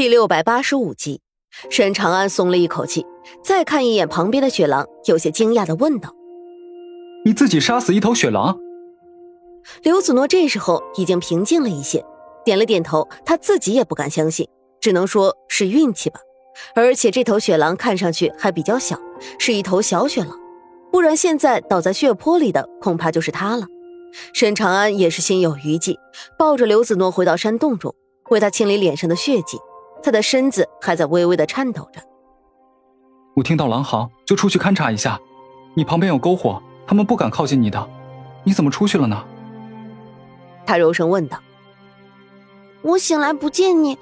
第六百八十五集，沈长安松了一口气，再看一眼旁边的雪狼，有些惊讶的问道：“你自己杀死一头雪狼？”刘子诺这时候已经平静了一些，点了点头，他自己也不敢相信，只能说是运气吧。而且这头雪狼看上去还比较小，是一头小雪狼，不然现在倒在血泊里的恐怕就是他了。沈长安也是心有余悸，抱着刘子诺回到山洞中，为他清理脸上的血迹。他的身子还在微微的颤抖着。我听到狼嚎，就出去勘察一下。你旁边有篝火，他们不敢靠近你的。你怎么出去了呢？他柔声问道。我醒来不见你，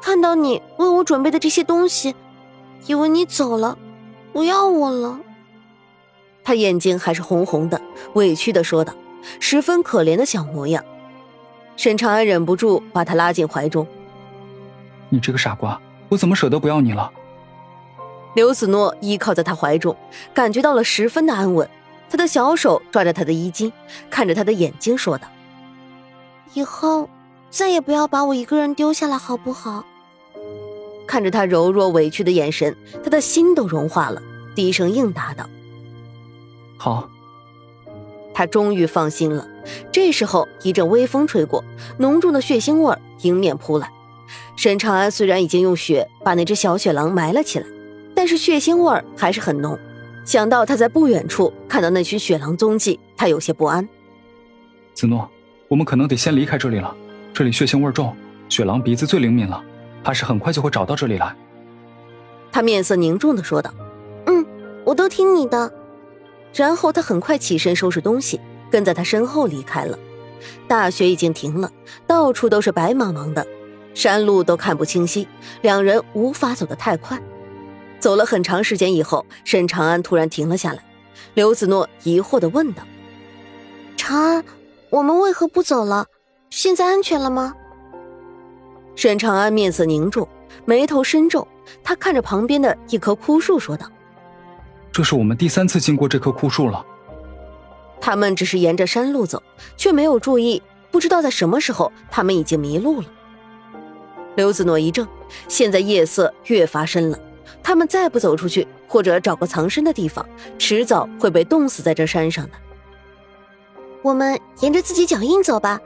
看到你为我准备的这些东西，以为你走了，不要我了。他眼睛还是红红的，委屈的说道，十分可怜的小模样。沈长安忍不住把他拉进怀中。你这个傻瓜，我怎么舍得不要你了？刘子诺依靠在他怀中，感觉到了十分的安稳。他的小手抓着他的衣襟，看着他的眼睛说道：“以后再也不要把我一个人丢下来，好不好？”看着他柔弱委屈的眼神，他的心都融化了，低声应答道：“好。”他终于放心了。这时候，一阵微风吹过，浓重的血腥味迎面扑来。沈长安虽然已经用血把那只小雪狼埋了起来，但是血腥味儿还是很浓。想到他在不远处看到那群雪狼踪迹，他有些不安。子诺，我们可能得先离开这里了。这里血腥味重，雪狼鼻子最灵敏了，怕是很快就会找到这里来。他面色凝重的说道：“嗯，我都听你的。”然后他很快起身收拾东西，跟在他身后离开了。大雪已经停了，到处都是白茫茫的。山路都看不清晰，两人无法走得太快。走了很长时间以后，沈长安突然停了下来。刘子诺疑惑的问道：“长安，我们为何不走了？现在安全了吗？”沈长安面色凝重，眉头深皱，他看着旁边的一棵枯树说道：“这是我们第三次经过这棵枯树了。”他们只是沿着山路走，却没有注意，不知道在什么时候他们已经迷路了。刘子诺一怔，现在夜色越发深了，他们再不走出去，或者找个藏身的地方，迟早会被冻死在这山上的。我们沿着自己脚印走吧，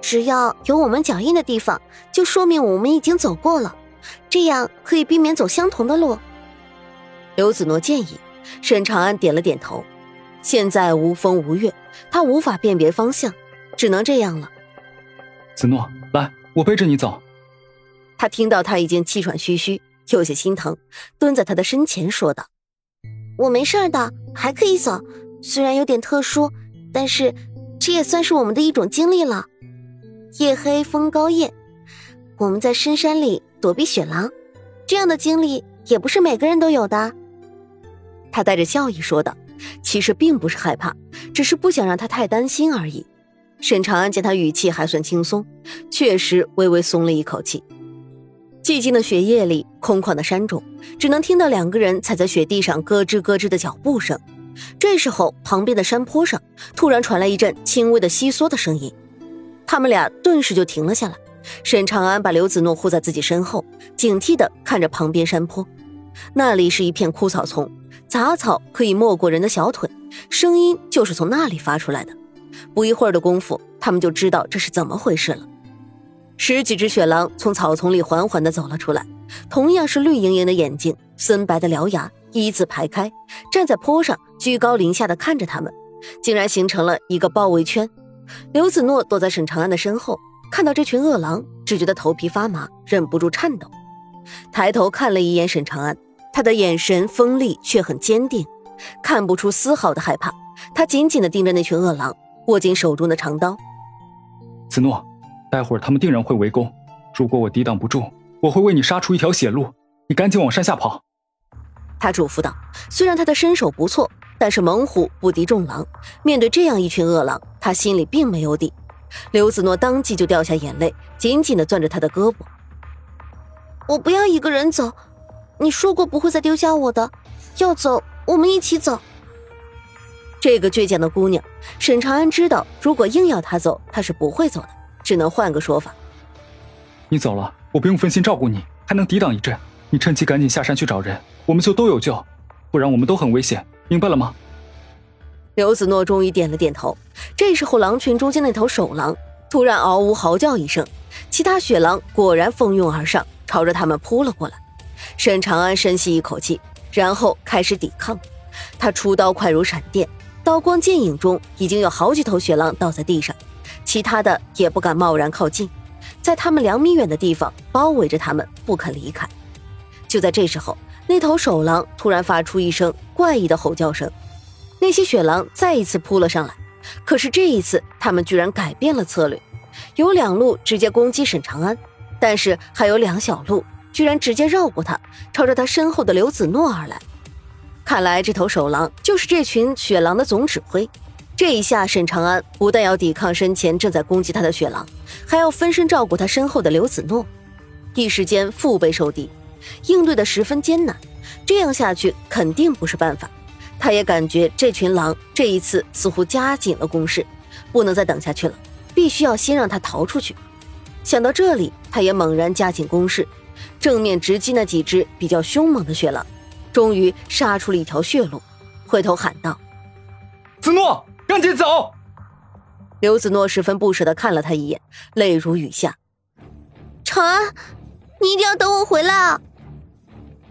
只要有我们脚印的地方，就说明我们已经走过了，这样可以避免走相同的路。刘子诺建议，沈长安点了点头。现在无风无月，他无法辨别方向，只能这样了。子诺，来，我背着你走。他听到他已经气喘吁吁，有些心疼，蹲在他的身前说道：“我没事的，还可以走。虽然有点特殊，但是这也算是我们的一种经历了。夜黑风高夜，我们在深山里躲避雪狼，这样的经历也不是每个人都有的。”他带着笑意说道：“其实并不是害怕，只是不想让他太担心而已。”沈长安见他语气还算轻松，确实微微松了一口气。寂静的雪夜里，空旷的山中，只能听到两个人踩在雪地上咯吱咯吱的脚步声。这时候，旁边的山坡上突然传来一阵轻微的窸窣的声音，他们俩顿时就停了下来。沈长安把刘子诺护在自己身后，警惕地看着旁边山坡，那里是一片枯草丛，杂草可以没过人的小腿，声音就是从那里发出来的。不一会儿的功夫，他们就知道这是怎么回事了。十几只雪狼从草丛里缓缓地走了出来，同样是绿莹莹的眼睛，森白的獠牙，一字排开，站在坡上，居高临下的看着他们，竟然形成了一个包围圈。刘子诺躲在沈长安的身后，看到这群恶狼，只觉得头皮发麻，忍不住颤抖。抬头看了一眼沈长安，他的眼神锋利却很坚定，看不出丝毫的害怕。他紧紧地盯着那群恶狼，握紧手中的长刀。子诺。待会儿他们定然会围攻，如果我抵挡不住，我会为你杀出一条血路。你赶紧往山下跑。”他嘱咐道。虽然他的身手不错，但是猛虎不敌众狼，面对这样一群恶狼，他心里并没有底。刘子诺当即就掉下眼泪，紧紧的攥着他的胳膊：“我不要一个人走，你说过不会再丢下我的，要走我们一起走。”这个倔强的姑娘，沈长安知道，如果硬要她走，她是不会走的。只能换个说法。你走了，我不用分心照顾你，还能抵挡一阵。你趁机赶紧下山去找人，我们就都有救，不然我们都很危险，明白了吗？刘子诺终于点了点头。这时候，狼群中间那头首狼突然嗷呜嚎叫一声，其他雪狼果然蜂拥而上，朝着他们扑了过来。沈长安深吸一口气，然后开始抵抗。他出刀快如闪电，刀光剑影中已经有好几头雪狼倒在地上，其他的也不敢贸然靠近，在他们两米远的地方包围着他们，不肯离开。就在这时候，那头首狼突然发出一声怪异的吼叫声。那些雪狼再一次扑了上来，可是这一次他们居然改变了策略，有两路直接攻击沈长安，但是还有两小路居然直接绕过他，朝着他身后的刘子诺而来。看来这头首狼就是这群雪狼的总指挥。这一下，沈长安不但要抵抗身前正在攻击他的雪狼，还要分身照顾他身后的刘子诺，一时间腹背受敌，应对的十分艰难。这样下去肯定不是办法。他也感觉这群狼这一次似乎加紧了攻势，不能再等下去了，必须要先让他逃出去。想到这里，他也猛然加紧攻势，正面直击那几只比较凶猛的雪狼，终于杀出了一条血路，回头喊道：“子诺，赶紧走！”刘子诺十分不舍的看了他一眼，泪如雨下：“长安，你一定要等我回来啊！”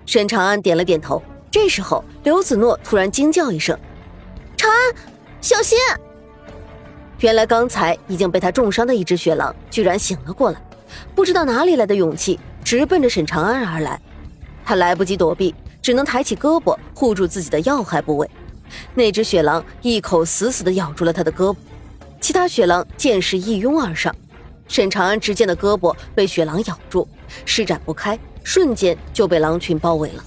沈长安点了点头。这时候，刘子诺突然惊叫一声：“长安，小心！”原来刚才已经被他重伤的一只雪狼居然醒了过来，不知道哪里来的勇气，直奔着沈长安而来。他来不及躲避，只能抬起胳膊护住自己的要害部位。那只雪狼一口死死地咬住了他的胳膊，其他雪狼见势一拥而上。沈长安只见的胳膊被雪狼咬住，施展不开，瞬间就被狼群包围了。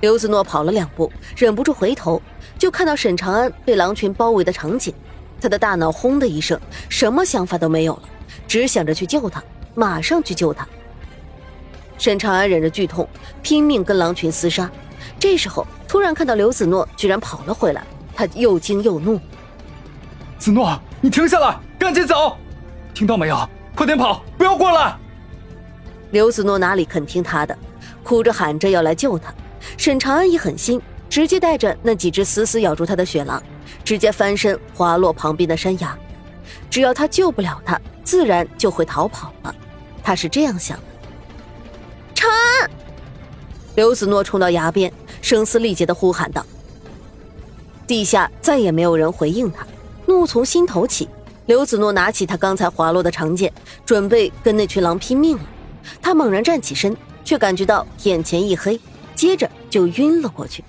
刘子诺跑了两步，忍不住回头，就看到沈长安被狼群包围的场景。他的大脑轰的一声，什么想法都没有了，只想着去救他，马上去救他。沈长安忍着剧痛，拼命跟狼群厮杀。这时候，突然看到刘子诺居然跑了回来，他又惊又怒：“子诺，你停下来，赶紧走！听到没有？快点跑，不要过来！”刘子诺哪里肯听他的，哭着喊着要来救他。沈长安一狠心，直接带着那几只死死咬住他的雪狼，直接翻身滑落旁边的山崖。只要他救不了他，自然就会逃跑了。他是这样想的。长安，刘子诺冲到崖边，声嘶力竭的呼喊道。地下再也没有人回应他，怒从心头起。刘子诺拿起他刚才滑落的长剑，准备跟那群狼拼命了。他猛然站起身，却感觉到眼前一黑。接着就晕了过去。